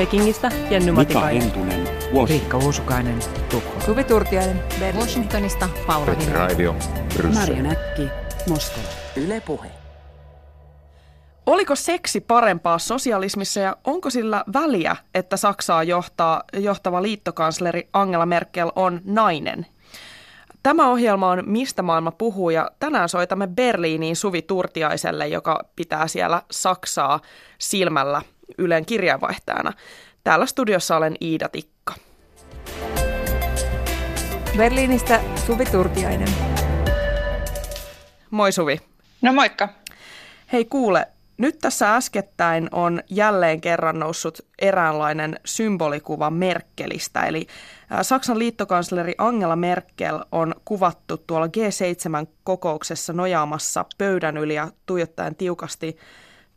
Pekingistä Jenny Matikainen. Mika Hentunen, Washington. Riikka Uusukainen, Tukholma. Suvi Turtiainen, Berliini. Washingtonista Paula Petri Raivio, Marja Näkki, Moskova. Yle Puhe. Oliko seksi parempaa sosialismissa ja onko sillä väliä, että Saksaa johtaa, johtava liittokansleri Angela Merkel on nainen? Tämä ohjelma on Mistä maailma puhuu ja tänään soitamme Berliiniin Suvi Turtiaiselle, joka pitää siellä Saksaa silmällä Ylen kirjeenvaihtajana. Täällä studiossa olen Iida Tikka. Berliinistä Suvi Turtiainen. Moi Suvi. No moikka. Hei kuule, nyt tässä äskettäin on jälleen kerran noussut eräänlainen symbolikuva Merkelistä, eli Saksan liittokansleri Angela Merkel on kuvattu tuolla G7-kokouksessa nojaamassa pöydän yli ja tuijottaen tiukasti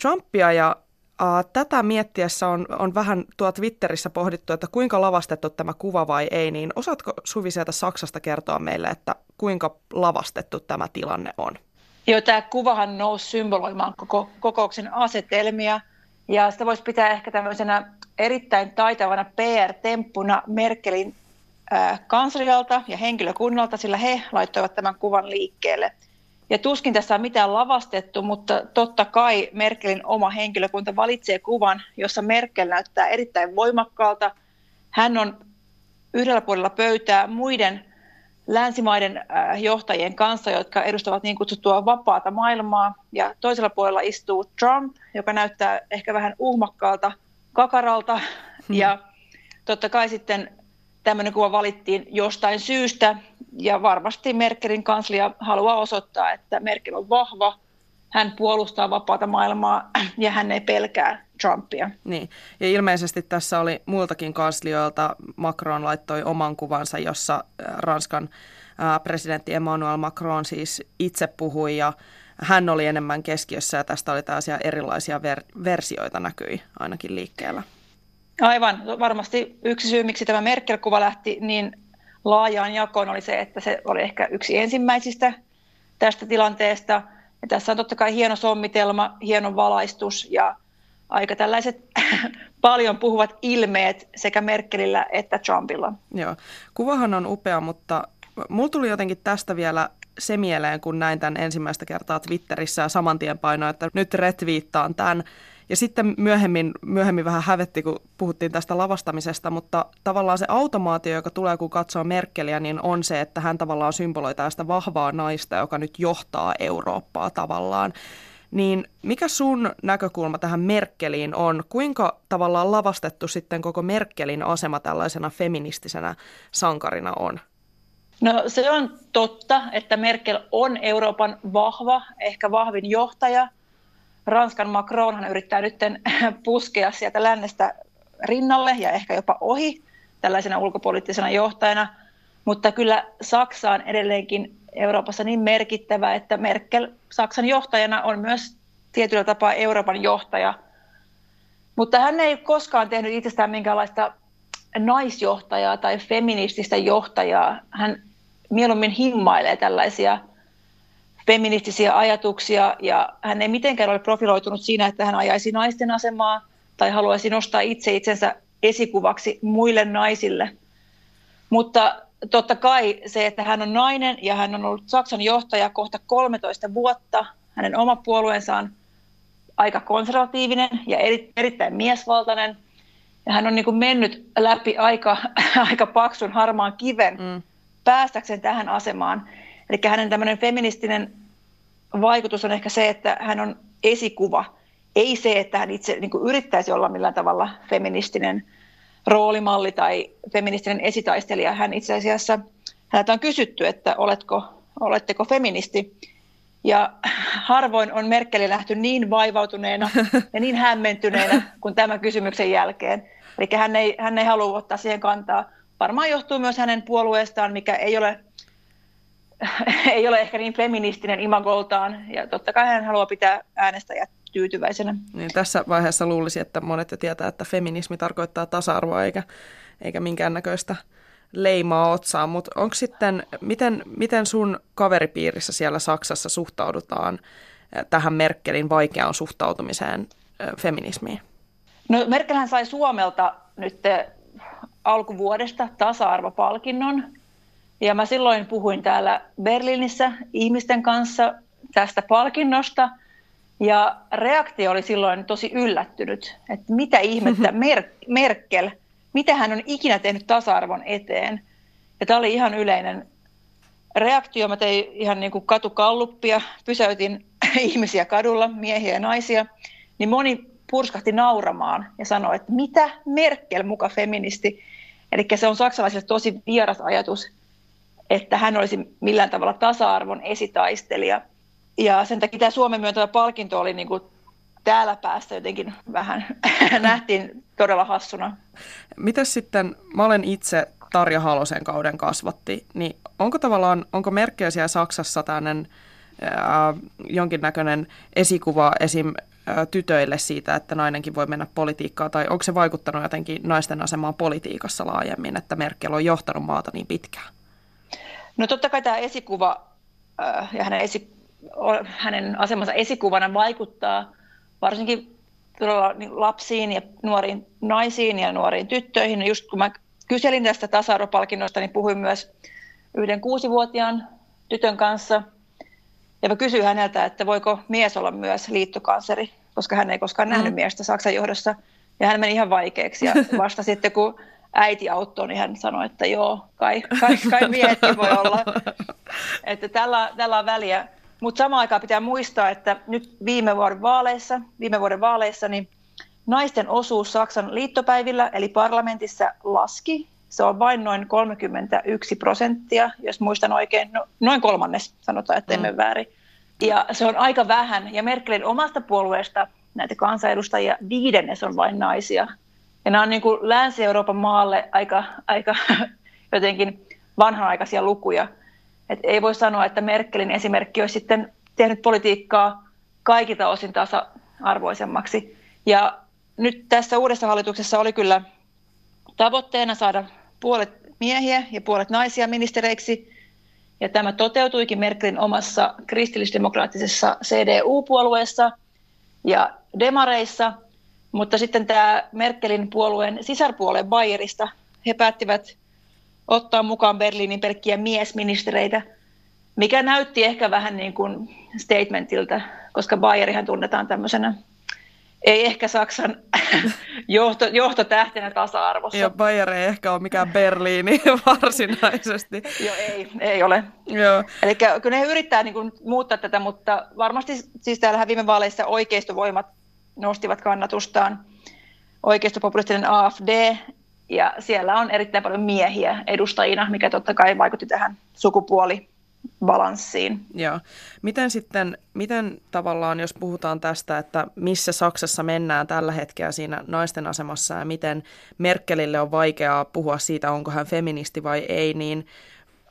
Trumpia ja tätä miettiessä on, on vähän tuo Twitterissä pohdittu, että kuinka lavastettu tämä kuva vai ei, niin osaatko Suvi sieltä Saksasta kertoa meille, että kuinka lavastettu tämä tilanne on? Joo, tämä kuvahan nousi symboloimaan koko kokouksen asetelmia ja sitä voisi pitää ehkä tämmöisenä erittäin taitavana PR-temppuna Merkelin kanslialta ja henkilökunnalta, sillä he laittoivat tämän kuvan liikkeelle – ja tuskin tässä on mitään lavastettu, mutta totta kai Merkelin oma henkilökunta valitsee kuvan, jossa Merkel näyttää erittäin voimakkaalta. Hän on yhdellä puolella pöytää muiden länsimaiden äh, johtajien kanssa, jotka edustavat niin kutsuttua vapaata maailmaa. Ja toisella puolella istuu Trump, joka näyttää ehkä vähän uhmakkaalta kakaralta. Hmm. Ja totta kai sitten tämmöinen kuva valittiin jostain syystä, ja varmasti Merkelin kanslia haluaa osoittaa, että Merkel on vahva, hän puolustaa vapaata maailmaa ja hän ei pelkää Trumpia. Niin, ja ilmeisesti tässä oli muiltakin kanslioilta, Macron laittoi oman kuvansa, jossa äh, Ranskan äh, presidentti Emmanuel Macron siis itse puhui ja hän oli enemmän keskiössä ja tästä oli tällaisia erilaisia ver- versioita näkyi ainakin liikkeellä. Aivan. Varmasti yksi syy, miksi tämä Merkel-kuva lähti niin laajaan jakoon oli se, että se oli ehkä yksi ensimmäisistä tästä tilanteesta. Ja tässä on totta kai hieno sommitelma, hieno valaistus ja aika tällaiset paljon puhuvat ilmeet sekä Merkelillä että Trumpilla. Joo, kuvahan on upea, mutta mulla tuli jotenkin tästä vielä se mieleen, kun näin tämän ensimmäistä kertaa Twitterissä ja saman tien painoin, että nyt retviittaan tämän. Ja sitten myöhemmin, myöhemmin vähän hävetti, kun puhuttiin tästä lavastamisesta, mutta tavallaan se automaatio, joka tulee, kun katsoo Merkeliä, niin on se, että hän tavallaan symboloi tästä vahvaa naista, joka nyt johtaa Eurooppaa tavallaan. Niin mikä sun näkökulma tähän Merkeliin on? Kuinka tavallaan lavastettu sitten koko Merkelin asema tällaisena feministisenä sankarina on? No se on totta, että Merkel on Euroopan vahva, ehkä vahvin johtaja – Ranskan Macronhan yrittää nyt puskea sieltä lännestä rinnalle ja ehkä jopa ohi tällaisena ulkopoliittisena johtajana, mutta kyllä Saksa on edelleenkin Euroopassa niin merkittävä, että Merkel Saksan johtajana on myös tietyllä tapaa Euroopan johtaja. Mutta hän ei koskaan tehnyt itsestään minkäänlaista naisjohtajaa tai feminististä johtajaa. Hän mieluummin himmailee tällaisia – feministisiä ajatuksia ja hän ei mitenkään ole profiloitunut siinä, että hän ajaisi naisten asemaa tai haluaisi nostaa itse itsensä esikuvaksi muille naisille. Mutta totta kai se, että hän on nainen ja hän on ollut Saksan johtaja kohta 13 vuotta, hänen oma puolueensa on aika konservatiivinen ja eri, erittäin miesvaltainen. Ja hän on niin kuin mennyt läpi aika, aika paksun harmaan kiven mm. päästäkseen tähän asemaan. Eli hänen tämmöinen feministinen vaikutus on ehkä se, että hän on esikuva, ei se, että hän itse niin kuin yrittäisi olla millään tavalla feministinen roolimalli tai feministinen esitaistelija. Hän itse asiassa, häneltä on kysytty, että oletko, oletteko feministi. Ja harvoin on Merkeli nähty niin vaivautuneena ja niin hämmentyneenä kuin tämän kysymyksen jälkeen. Eli hän ei, hän ei halua ottaa siihen kantaa. Varmaan johtuu myös hänen puolueestaan, mikä ei ole ei ole ehkä niin feministinen imagoltaan ja totta kai hän haluaa pitää äänestäjät tyytyväisenä. Niin, tässä vaiheessa luulisi, että monet jo tietää, että feminismi tarkoittaa tasa-arvoa eikä, eikä minkäännäköistä leimaa otsaan, mutta onko sitten, miten, miten sun kaveripiirissä siellä Saksassa suhtaudutaan tähän Merkelin vaikeaan suhtautumiseen feminismiin? No Merkelhän sai Suomelta nyt alkuvuodesta tasa-arvopalkinnon. Ja mä silloin puhuin täällä Berliinissä ihmisten kanssa tästä palkinnosta. Ja reaktio oli silloin tosi yllättynyt, että mitä ihmettä Mer- Merkel, mitä hän on ikinä tehnyt tasa-arvon eteen. Ja tämä oli ihan yleinen reaktio. Mä tein ihan niin kuin katukalluppia, pysäytin ihmisiä kadulla, miehiä ja naisia, niin moni purskahti nauramaan ja sanoi, että mitä Merkel muka feministi. Eli se on saksalaisille tosi vieras ajatus, että hän olisi millään tavalla tasa-arvon esitaistelija. Ja sen takia tämä Suomen myöntävä palkinto oli niin kuin täällä päässä jotenkin vähän nähtiin todella hassuna. Mitäs sitten, mä olen itse Tarja Halosen kauden kasvatti, niin onko tavallaan, onko Merkel siellä Saksassa tämmöinen äh, jonkinnäköinen esikuva esim. Äh, tytöille siitä, että nainenkin voi mennä politiikkaan, tai onko se vaikuttanut jotenkin naisten asemaan politiikassa laajemmin, että Merkel on johtanut maata niin pitkään? No totta kai tämä esikuva äh, ja hänen, esi, hänen asemansa esikuvana vaikuttaa varsinkin niin lapsiin ja nuoriin naisiin ja nuoriin tyttöihin. Just kun mä kyselin tästä tasa-arvopalkinnosta, niin puhuin myös yhden kuusivuotiaan tytön kanssa. Ja mä kysyin häneltä, että voiko mies olla myös liittokansleri, koska hän ei koskaan nähnyt mm. miestä Saksan johdossa. Ja hän meni ihan vaikeaksi. Ja vasta sitten, kun äiti auttoi, niin hän sanoi, että joo, kai, kai, kai miehetkin voi olla. Että tällä, tällä on väliä. Mutta samaan aikaan pitää muistaa, että nyt viime vuoden vaaleissa, viime vuoden vaaleissa niin naisten osuus Saksan liittopäivillä eli parlamentissa laski. Se on vain noin 31 prosenttia, jos muistan oikein, no, noin kolmannes sanotaan, että emme mm. väärin. Ja se on aika vähän. Ja Merkelin omasta puolueesta näitä kansanedustajia viidennes on vain naisia. Ja nämä on niin kuin Länsi-Euroopan maalle aika, aika jotenkin vanhanaikaisia lukuja. Et ei voi sanoa, että Merkelin esimerkki olisi sitten tehnyt politiikkaa kaikilta osin tasa-arvoisemmaksi. Ja nyt tässä uudessa hallituksessa oli kyllä tavoitteena saada puolet miehiä ja puolet naisia ministereiksi. Ja tämä toteutuikin Merkelin omassa kristillisdemokraattisessa CDU-puolueessa ja demareissa. Mutta sitten tämä Merkelin puolueen sisarpuolen Bayerista, he päättivät ottaa mukaan Berliinin pelkkiä miesministereitä, mikä näytti ehkä vähän niin kuin statementiltä, koska Bayerihan tunnetaan tämmöisenä ei ehkä Saksan johto, johtotähtenä tasa-arvossa. Joo, Bayer ei ehkä ole mikään Berliini varsinaisesti. Joo, ei, ei ole. Joo. Eli kyllä ne yrittää niin kuin, muuttaa tätä, mutta varmasti siis täällähän viime vaaleissa oikeistovoimat nostivat kannatustaan. Oikeistopopulistinen AFD, ja siellä on erittäin paljon miehiä edustajina, mikä totta kai vaikutti tähän sukupuoli balanssiin. Joo. Miten sitten, miten tavallaan, jos puhutaan tästä, että missä Saksassa mennään tällä hetkellä siinä naisten asemassa ja miten Merkelille on vaikeaa puhua siitä, onko hän feministi vai ei, niin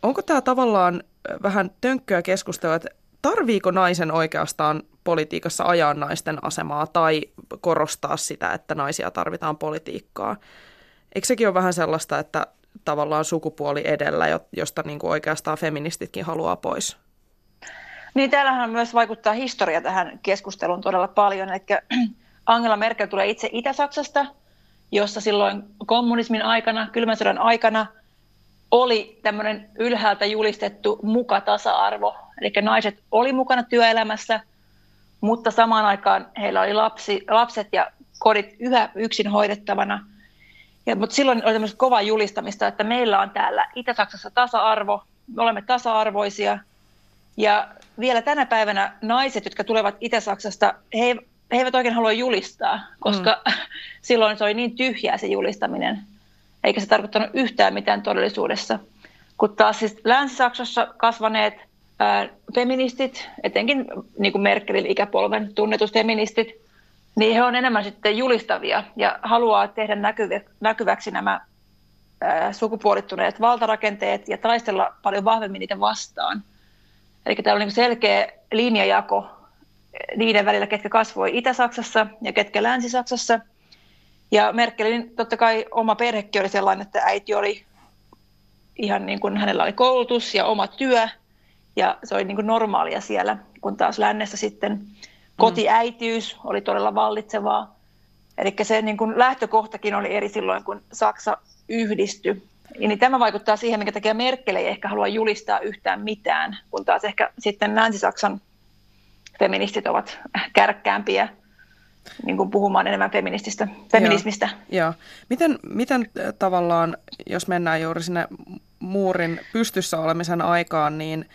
onko tämä tavallaan vähän tönkköä keskustelua, että tarviiko naisen oikeastaan politiikassa ajaa naisten asemaa tai korostaa sitä, että naisia tarvitaan politiikkaa? Eikö sekin ole vähän sellaista, että tavallaan sukupuoli edellä, josta niin kuin oikeastaan feministitkin haluaa pois. Niin, täällähän myös vaikuttaa historia tähän keskusteluun todella paljon. Eli Angela Merkel tulee itse Itä-Saksasta, jossa silloin kommunismin aikana, kylmän sodan aikana, oli tämmöinen ylhäältä julistettu muka tasa-arvo. Eli naiset oli mukana työelämässä, mutta samaan aikaan heillä oli lapsi, lapset ja kodit yhä yksin hoidettavana – ja, mutta silloin oli tämmöistä kovaa julistamista, että meillä on täällä Itä-Saksassa tasa-arvo, me olemme tasa-arvoisia. Ja vielä tänä päivänä naiset, jotka tulevat Itä-Saksasta, he, he eivät oikein halua julistaa, koska mm. silloin se oli niin tyhjää se julistaminen, eikä se tarkoittanut yhtään mitään todellisuudessa. Kun taas siis Länsi-Saksassa kasvaneet feministit, etenkin niin kuin Merkelin ikäpolven tunnetut feministit, niin he on enemmän sitten julistavia ja haluaa tehdä näkyväksi nämä sukupuolittuneet valtarakenteet ja taistella paljon vahvemmin niitä vastaan. Eli täällä on niin selkeä linjajako niiden välillä, ketkä kasvoi Itä-Saksassa ja ketkä Länsi-Saksassa. Ja Merkelin totta kai oma perhekin oli sellainen, että äiti oli ihan niin kuin hänellä oli koulutus ja oma työ ja se oli niin kuin normaalia siellä, kun taas lännessä sitten Kotiäitiys oli todella vallitsevaa. Eli se niin kuin lähtökohtakin oli eri silloin, kun Saksa yhdistyi. Niin tämä vaikuttaa siihen, minkä takia Merkel ei ehkä halua julistaa yhtään mitään, kun taas ehkä sitten Länsi-Saksan feministit ovat kärkkäämpiä niin kuin puhumaan enemmän feminististä, feminismistä. Joo, joo. Miten, miten äh, tavallaan, jos mennään juuri sinne muurin pystyssä olemisen aikaan, niin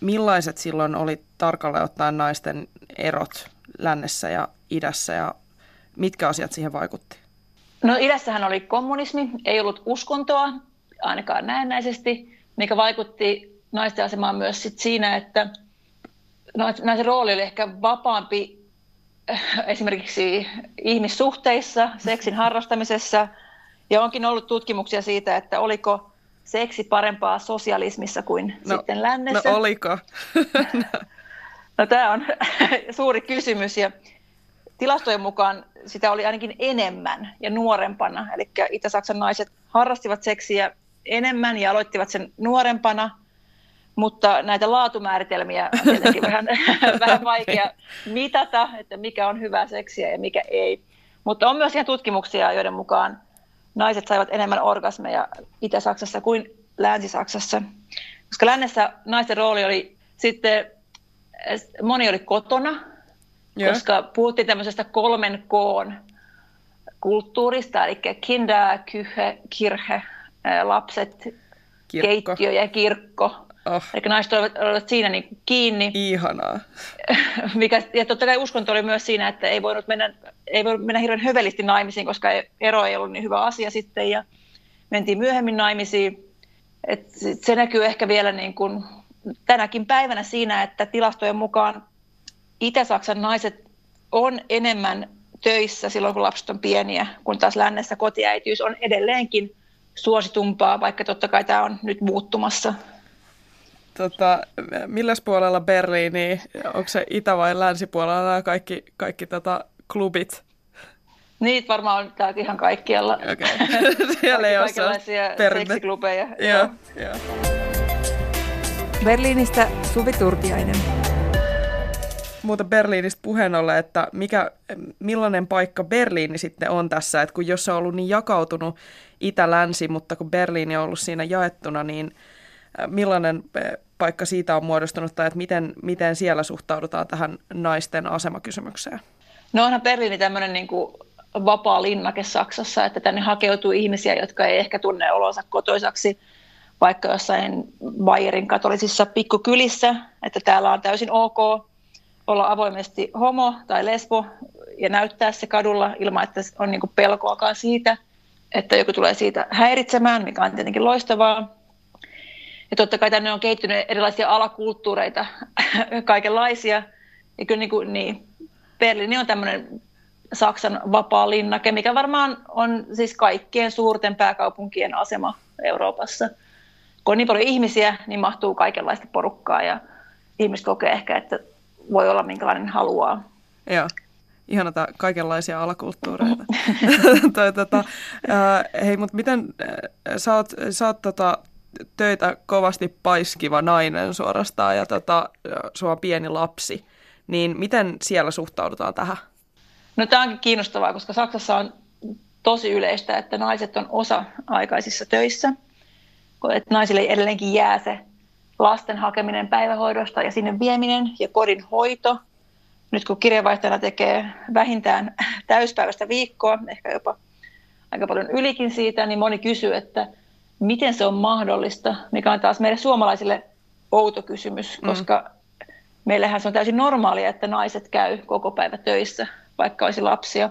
millaiset silloin oli tarkalleen ottaen naisten erot lännessä ja idässä ja mitkä asiat siihen vaikutti? No idässähän oli kommunismi, ei ollut uskontoa, ainakaan näennäisesti, mikä vaikutti naisten asemaan myös sit siinä, että naisen rooli oli ehkä vapaampi äh, esimerkiksi ihmissuhteissa, seksin harrastamisessa, ja onkin ollut tutkimuksia siitä, että oliko seksi parempaa sosialismissa kuin no, sitten lännessä. No oliko? no tämä on suuri kysymys ja tilastojen mukaan sitä oli ainakin enemmän ja nuorempana. Eli Itä-Saksan naiset harrastivat seksiä enemmän ja aloittivat sen nuorempana, mutta näitä laatumääritelmiä on tietenkin vähän, vähän vaikea mitata, että mikä on hyvää seksiä ja mikä ei. Mutta on myös ihan tutkimuksia, joiden mukaan naiset saivat enemmän orgasmeja Itä-Saksassa kuin Länsi-Saksassa. Koska lännessä naisten rooli oli sitten, moni oli kotona, yeah. koska puhuttiin tämmöisestä kolmen koon kulttuurista, eli kinder, kyhe, kirhe, lapset, kirkko. keittiö ja kirkko. Oh. Eli naiset olivat siinä niin kiinni. Ihanaa. Mikä, ja totta kai uskonto oli myös siinä, että ei voinut mennä, ei voinut mennä hirveän hövelisti naimisiin, koska ero ei ollut niin hyvä asia sitten. Ja mentiin myöhemmin naimisiin. Et se näkyy ehkä vielä niin kuin tänäkin päivänä siinä, että tilastojen mukaan Itä-Saksan naiset on enemmän töissä silloin, kun lapset on pieniä, kun taas lännessä kotiäitiys on edelleenkin suositumpaa, vaikka totta kai tämä on nyt muuttumassa. Tota, milläs puolella Berliini, onko se itä- vai länsipuolella nämä kaikki, kaikki tota, klubit? Niitä varmaan on täältä ihan kaikkialla. Okay. Siellä ei ole seksiklubeja. Joo, joo. Berliinistä Suvi Turtiainen. Muuta Berliinistä puheen ollen, että mikä, millainen paikka Berliini sitten on tässä, että kun jos se on ollut niin jakautunut itä-länsi, mutta kun Berliini on ollut siinä jaettuna, niin millainen paikka siitä on muodostunut tai että miten, miten siellä suhtaudutaan tähän naisten asemakysymykseen? No onhan Berliini tämmöinen niin kuin vapaa linnake Saksassa, että tänne hakeutuu ihmisiä, jotka ei ehkä tunne olonsa kotoisaksi vaikka jossain Bayerin katolisissa pikkukylissä, että täällä on täysin ok olla avoimesti homo tai lesbo ja näyttää se kadulla ilman, että on niin pelkoakaan siitä, että joku tulee siitä häiritsemään, mikä on tietenkin loistavaa. Ja totta kai tänne on kehittynyt erilaisia alakulttuureita, kaikenlaisia. Ja kyllä niin, kuin, niin Berliini on tämmöinen Saksan vapaa linnake, mikä varmaan on siis kaikkien suurten pääkaupunkien asema Euroopassa. Kun on niin paljon ihmisiä, niin mahtuu kaikenlaista porukkaa ja ihmiset kokee ehkä, että voi olla minkälainen haluaa. Joo. Ihanata kaikenlaisia alakulttuureita. Toi, tota, hei, mutta miten sä oot, sä oot tota, töitä kovasti paiskiva nainen suorastaan ja tota, on pieni lapsi, niin miten siellä suhtaudutaan tähän? No tämä onkin kiinnostavaa, koska Saksassa on tosi yleistä, että naiset on osa-aikaisissa töissä. Että naisille edelleenkin jää se lasten hakeminen päivähoidosta ja sinne vieminen ja kodin hoito. Nyt kun kirjeenvaihtajana tekee vähintään täyspäiväistä viikkoa, ehkä jopa aika paljon ylikin siitä, niin moni kysyy, että miten se on mahdollista, mikä on taas meille suomalaisille outo kysymys, mm. koska meillähän se on täysin normaalia, että naiset käy koko päivä töissä, vaikka olisi lapsia.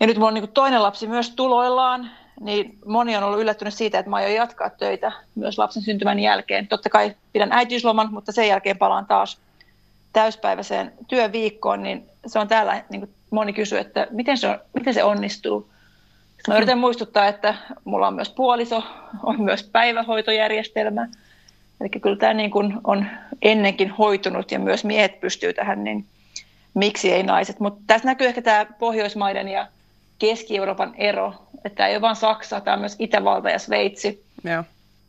Ja nyt minulla on niin toinen lapsi myös tuloillaan, niin moni on ollut yllättynyt siitä, että mä aion jatkaa töitä myös lapsen syntymän jälkeen. Totta kai pidän äitiysloman, mutta sen jälkeen palaan taas täyspäiväiseen työviikkoon, niin se on täällä, niin kuin moni kysyy, että miten se, on, miten se onnistuu. Mä yritän muistuttaa, että mulla on myös puoliso, on myös päivähoitojärjestelmä. Eli kyllä tämä niin kuin on ennenkin hoitunut ja myös miehet pystyy tähän, niin miksi ei naiset. Mutta tässä näkyy ehkä tämä Pohjoismaiden ja Keski-Euroopan ero, että tämä ei ole vain Saksa, tämä on myös Itävalta ja Sveitsi. Yeah.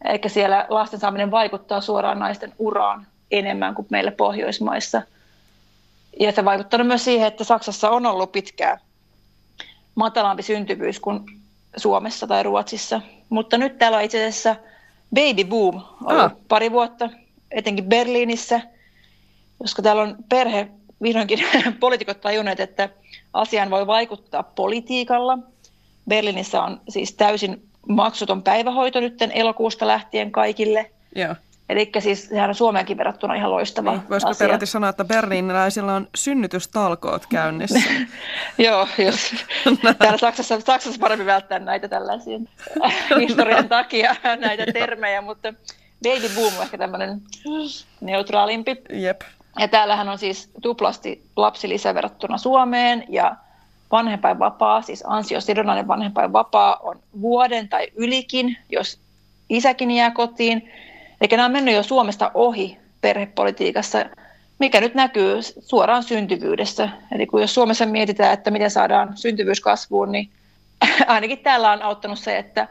Eli siellä lasten saaminen vaikuttaa suoraan naisten uraan enemmän kuin meillä Pohjoismaissa. Ja se vaikuttanut myös siihen, että Saksassa on ollut pitkään matalampi syntyvyys kuin Suomessa tai Ruotsissa. Mutta nyt täällä on itse asiassa baby boom ollut ah. pari vuotta, etenkin Berliinissä, koska täällä on perhe, vihdoinkin poliitikot tajunneet, että asiaan voi vaikuttaa politiikalla. Berliinissä on siis täysin maksuton päivähoito nyt elokuusta lähtien kaikille. Joo. Eli siis sehän on Suomeenkin verrattuna ihan loistava niin, Voisiko asia. peräti sanoa, että berliiniläisillä on synnytystalkoot käynnissä? Joo, jos täällä Saksassa, Saksassa parempi välttää näitä tällaisia historian takia näitä termejä, mutta baby boom on ehkä tämmöinen neutraalimpi. Jep. Ja täällähän on siis tuplasti lapsilisä verrattuna Suomeen ja vanhempainvapaa, siis ansiosidonnainen vanhempainvapaa on vuoden tai ylikin, jos isäkin jää kotiin. Eli nämä on mennyt jo Suomesta ohi perhepolitiikassa, mikä nyt näkyy suoraan syntyvyydessä. Eli kun jos Suomessa mietitään, että miten saadaan syntyvyys kasvuun, niin ainakin täällä on auttanut se, että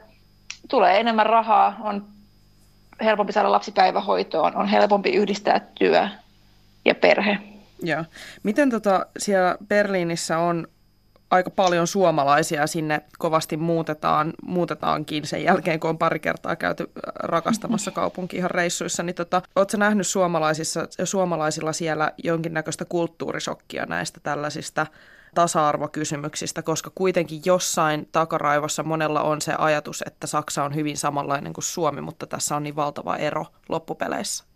tulee enemmän rahaa, on helpompi saada lapsipäivähoitoon, on helpompi yhdistää työ ja perhe. Joo. Miten tota siellä Berliinissä on aika paljon suomalaisia sinne kovasti muutetaan, muutetaankin sen jälkeen, kun on pari kertaa käyty rakastamassa kaupunki ihan reissuissa, niin tota, ootko nähnyt suomalaisissa, suomalaisilla siellä jonkinnäköistä kulttuurisokkia näistä tällaisista tasa-arvokysymyksistä, koska kuitenkin jossain takaraivossa monella on se ajatus, että Saksa on hyvin samanlainen kuin Suomi, mutta tässä on niin valtava ero loppupeleissä.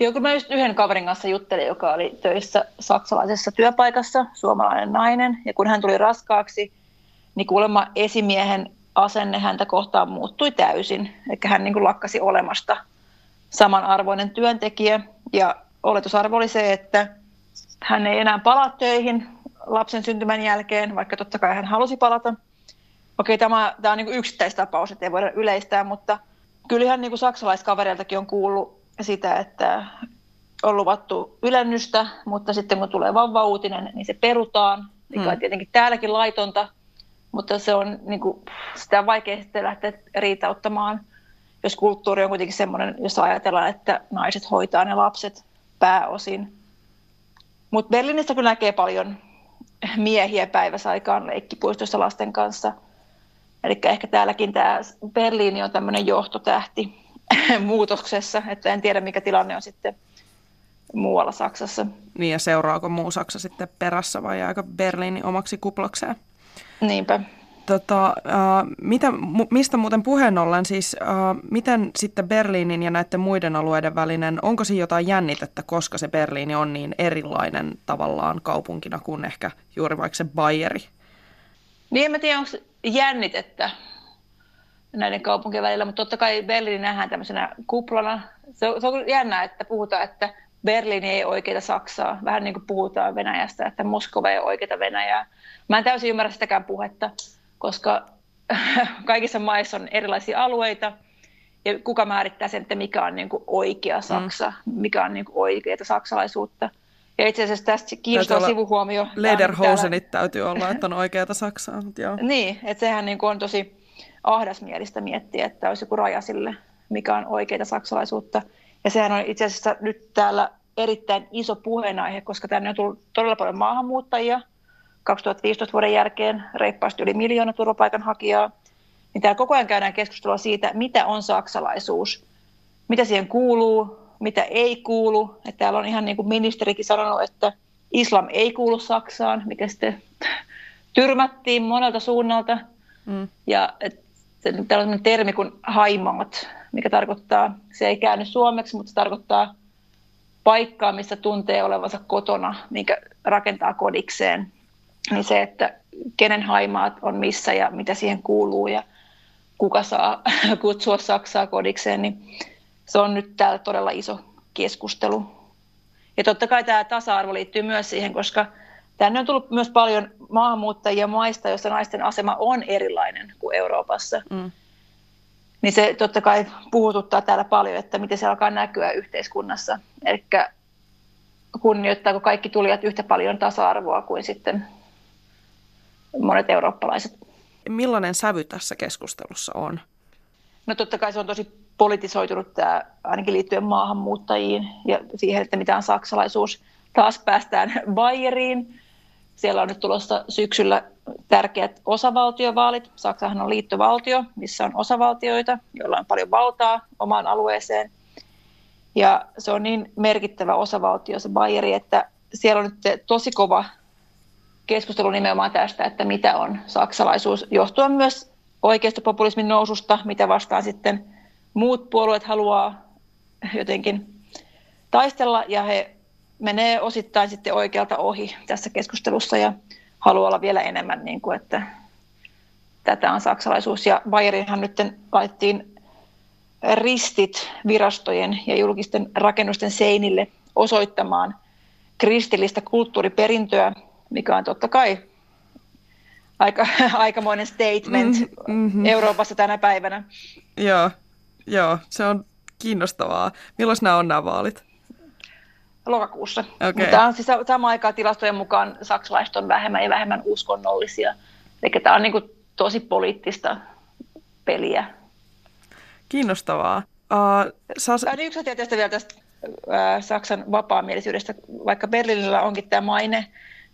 Joo, kun mä just yhden kaverin kanssa juttelin, joka oli töissä saksalaisessa työpaikassa, suomalainen nainen, ja kun hän tuli raskaaksi, niin kuulemma esimiehen asenne häntä kohtaan muuttui täysin, eli hän niin kuin lakkasi olemasta samanarvoinen työntekijä, ja oletusarvo oli se, että hän ei enää palaa töihin lapsen syntymän jälkeen, vaikka totta kai hän halusi palata. Okei, tämä, tämä on niin yksittäistapaus, että ei voida yleistää, mutta kyllähän niin saksalaiskavereiltakin on kuullut sitä, että on luvattu ylennystä, mutta sitten kun tulee vauva-uutinen, niin se perutaan, mikä on hmm. tietenkin täälläkin laitonta, mutta se on niin kuin, sitä on vaikea sitten lähteä riitauttamaan, jos kulttuuri on kuitenkin semmoinen, jossa ajatellaan, että naiset hoitaa ne lapset pääosin. Mutta Berliinissä kyllä näkee paljon miehiä päiväsaikaan leikkipuistossa lasten kanssa. Eli ehkä täälläkin tämä Berliini on tämmöinen johtotähti muutoksessa, että en tiedä mikä tilanne on sitten muualla Saksassa. Niin ja seuraako muu Saksa sitten perässä vai jääkö Berliini omaksi kuplakseen? Niinpä. Tota, äh, mitä, mistä muuten puheen ollen, siis äh, miten sitten Berliinin ja näiden muiden alueiden välinen, onko siinä jotain jännitettä, koska se Berliini on niin erilainen tavallaan kaupunkina kuin ehkä juuri vaikka se Bayeri? Niin en mä tiedä, onko jännitettä näiden kaupunkien välillä, mutta totta kai Berliini nähdään tämmöisenä kuplana. Se on, se on jännä, että puhutaan, että Berliini ei oikeita Saksaa. Vähän niin kuin puhutaan Venäjästä, että Moskova ei oikeita Venäjää. Mä en täysin ymmärrä sitäkään puhetta, koska kaikissa maissa on erilaisia alueita, ja kuka määrittää sen, että mikä on niin kuin oikea Saksa, mm. mikä on niin kuin oikeaa saksalaisuutta. Ja itse asiassa tästä kiinnostava sivuhuomio. Lederhosenit täytyy olla, että on oikeata Saksaa. Mutta joo. Niin, että sehän niin kuin on tosi ahdasmielistä miettiä, että olisi joku raja sille, mikä on oikeita saksalaisuutta. Ja sehän on itse asiassa nyt täällä erittäin iso puheenaihe, koska tänne on tullut todella paljon maahanmuuttajia. 2015 vuoden jälkeen reippaasti yli miljoona turvapaikanhakijaa. Niin täällä koko ajan käydään keskustelua siitä, mitä on saksalaisuus, mitä siihen kuuluu, mitä ei kuulu. Että täällä on ihan niin kuin ministerikin sanonut, että islam ei kuulu Saksaan, mikä sitten tyrmättiin monelta suunnalta. Mm. Ja et täällä on termi kuin haimaat, mikä tarkoittaa, se ei käänny suomeksi, mutta se tarkoittaa paikkaa, missä tuntee olevansa kotona, minkä rakentaa kodikseen. Niin se, että kenen haimaat on missä ja mitä siihen kuuluu ja kuka saa kutsua Saksaa kodikseen, niin se on nyt täällä todella iso keskustelu. Ja totta kai tämä tasa-arvo liittyy myös siihen, koska tänne on tullut myös paljon maahanmuuttajia maista, joissa naisten asema on erilainen kuin Euroopassa. Mm. Niin se totta kai puhututtaa täällä paljon, että miten se alkaa näkyä yhteiskunnassa. Eli kunnioittaako kaikki tulijat yhtä paljon tasa-arvoa kuin sitten monet eurooppalaiset. Millainen sävy tässä keskustelussa on? No totta kai se on tosi politisoitunut tämä ainakin liittyen maahanmuuttajiin ja siihen, että mitä on saksalaisuus. Taas päästään Bayeriin. Siellä on nyt tulossa syksyllä tärkeät osavaltiovaalit. Saksahan on liittovaltio, missä on osavaltioita, joilla on paljon valtaa omaan alueeseen. Ja se on niin merkittävä osavaltio, se Bayeri, että siellä on nyt tosi kova keskustelu nimenomaan tästä, että mitä on saksalaisuus, johtuen myös oikeistopopulismin noususta, mitä vastaan sitten muut puolueet haluaa jotenkin taistella, ja he menee osittain sitten oikealta ohi tässä keskustelussa ja haluaa olla vielä enemmän, niin kuin, että tätä on saksalaisuus. Ja Bayerinhan nyt laittiin ristit virastojen ja julkisten rakennusten seinille osoittamaan kristillistä kulttuuriperintöä, mikä on totta kai aika, aikamoinen statement mm-hmm. Euroopassa tänä päivänä. Joo, joo, se on kiinnostavaa. Milloin nämä on nämä vaalit? Lokakuussa. Okay. Mutta on siis samaan aikaan tilastojen mukaan saksalaiset on vähemmän ja vähemmän uskonnollisia. Eli tämä on niin kuin tosi poliittista peliä. Kiinnostavaa. Uh, sas... Niin yksi asia tästä vielä tästä uh, Saksan vapaamielisyydestä, vaikka Berliinillä onkin tämä maine,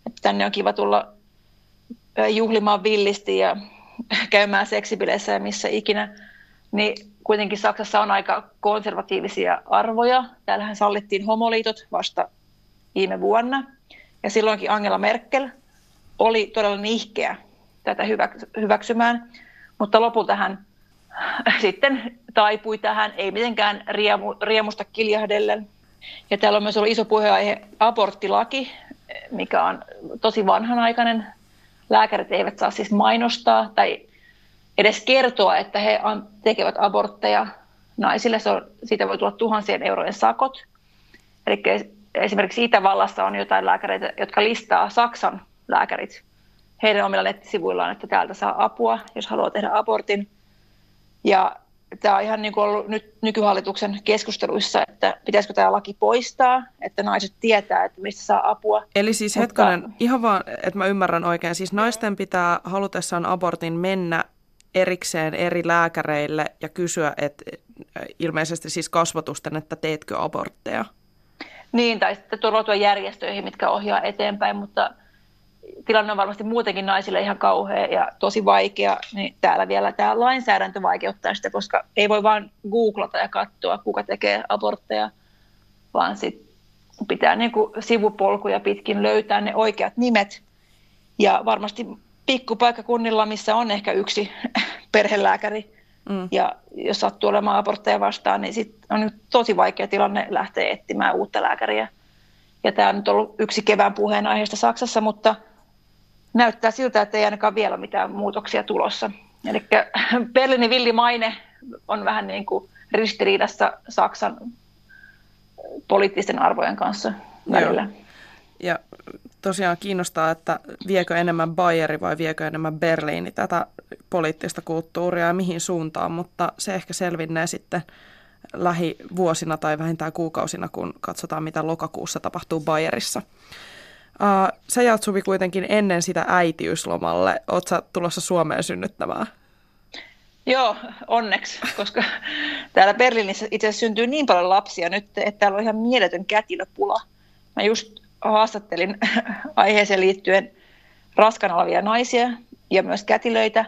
että tänne on kiva tulla uh, juhlimaan villisti ja käymään seksibileissä ja missä ikinä, niin kuitenkin Saksassa on aika konservatiivisia arvoja. Täällähän sallittiin homoliitot vasta viime vuonna. Ja silloinkin Angela Merkel oli todella nihkeä tätä hyväksymään, mutta lopulta hän sitten taipui tähän, ei mitenkään riemu, riemusta kiljahdellen. Ja täällä on myös ollut iso puheenaihe aborttilaki, mikä on tosi vanhanaikainen. Lääkärit eivät saa siis mainostaa tai edes kertoa, että he tekevät abortteja naisille. Se on, siitä voi tulla tuhansien eurojen sakot. Eli esimerkiksi Itävallassa on jotain lääkäreitä, jotka listaa Saksan lääkärit heidän omilla nettisivuillaan, että täältä saa apua, jos haluaa tehdä abortin. Ja tämä on ihan niin kuin ollut nyt nykyhallituksen keskusteluissa, että pitäisikö tämä laki poistaa, että naiset tietää, että mistä saa apua. Eli siis Mutta... hetkonen, ihan vaan, että mä ymmärrän oikein, siis naisten pitää halutessaan abortin mennä erikseen eri lääkäreille ja kysyä, että ilmeisesti siis kasvatusten, että teetkö abortteja? Niin, tai sitten turvautua järjestöihin, mitkä ohjaa eteenpäin, mutta tilanne on varmasti muutenkin naisille ihan kauhea ja tosi vaikea, niin täällä vielä tämä lainsäädäntö vaikeuttaa sitä, koska ei voi vain googlata ja katsoa, kuka tekee abortteja, vaan sit pitää niin kuin sivupolkuja pitkin löytää ne oikeat nimet. Ja varmasti pikkupaikkakunnilla, missä on ehkä yksi perhelääkäri, mm. ja jos sattuu olemaan abortteja vastaan, niin sit on nyt tosi vaikea tilanne lähteä etsimään uutta lääkäriä. Ja tämä on nyt ollut yksi kevään puheenaiheesta Saksassa, mutta näyttää siltä, että ei ainakaan vielä mitään muutoksia tulossa. Eli Berliinin villimaine on vähän niin kuin ristiriidassa Saksan poliittisten arvojen kanssa välillä. Joo. Ja tosiaan kiinnostaa, että viekö enemmän Bayeri vai viekö enemmän Berliini tätä poliittista kulttuuria ja mihin suuntaan, mutta se ehkä selvinnee sitten lähivuosina tai vähintään kuukausina, kun katsotaan, mitä lokakuussa tapahtuu Bayerissa. Uh, sä jäät Suvi kuitenkin ennen sitä äitiyslomalle. Sä tulossa Suomeen synnyttämään? Joo, onneksi, koska täällä Berliinissä itse asiassa syntyy niin paljon lapsia nyt, että täällä on ihan mieletön kätilöpula. Mä just haastattelin aiheeseen liittyen raskana olevia naisia ja myös kätilöitä,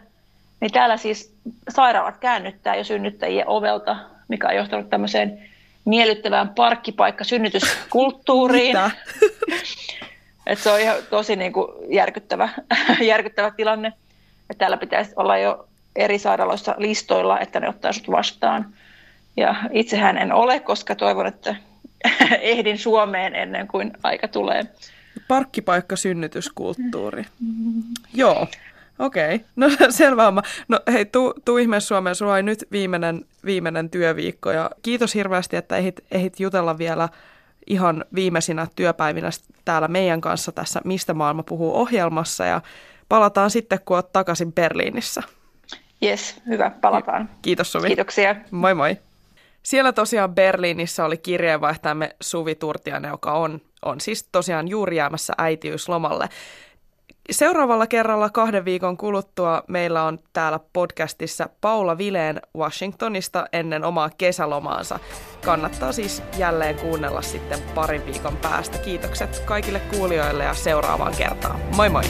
niin täällä siis sairaalat käännyttää jo synnyttäjien ovelta, mikä on johtanut tämmöiseen miellyttävään parkkipaikka synnytyskulttuuriin. Et se on ihan tosi niin kuin järkyttävä, järkyttävä tilanne. Et täällä pitäisi olla jo eri sairaaloissa listoilla, että ne ottaa sut vastaan. Ja itsehän en ole, koska toivon, että ehdin Suomeen ennen kuin aika tulee. Parkkipaikka synnytyskulttuuri. Joo, okei. Okay. No selvä homma. No hei, tuu, tuu ihmeessä Suomeen. Sulla on nyt viimeinen, viimeinen työviikko ja kiitos hirveästi, että ehdit, ehdit jutella vielä ihan viimeisinä työpäivinä täällä meidän kanssa tässä Mistä maailma puhuu ohjelmassa ja palataan sitten, kun olet takaisin Berliinissä. Yes, hyvä, palataan. Kiitos Suvi. Kiitoksia. Moi moi. Siellä tosiaan Berliinissä oli kirjeenvaihtajamme Suvi Turtiainen, joka on, on siis tosiaan juuri jäämässä äitiyslomalle. Seuraavalla kerralla kahden viikon kuluttua meillä on täällä podcastissa Paula Vileen Washingtonista ennen omaa kesälomaansa. Kannattaa siis jälleen kuunnella sitten parin viikon päästä. Kiitokset kaikille kuulijoille ja seuraavaan kertaan. Moi moi!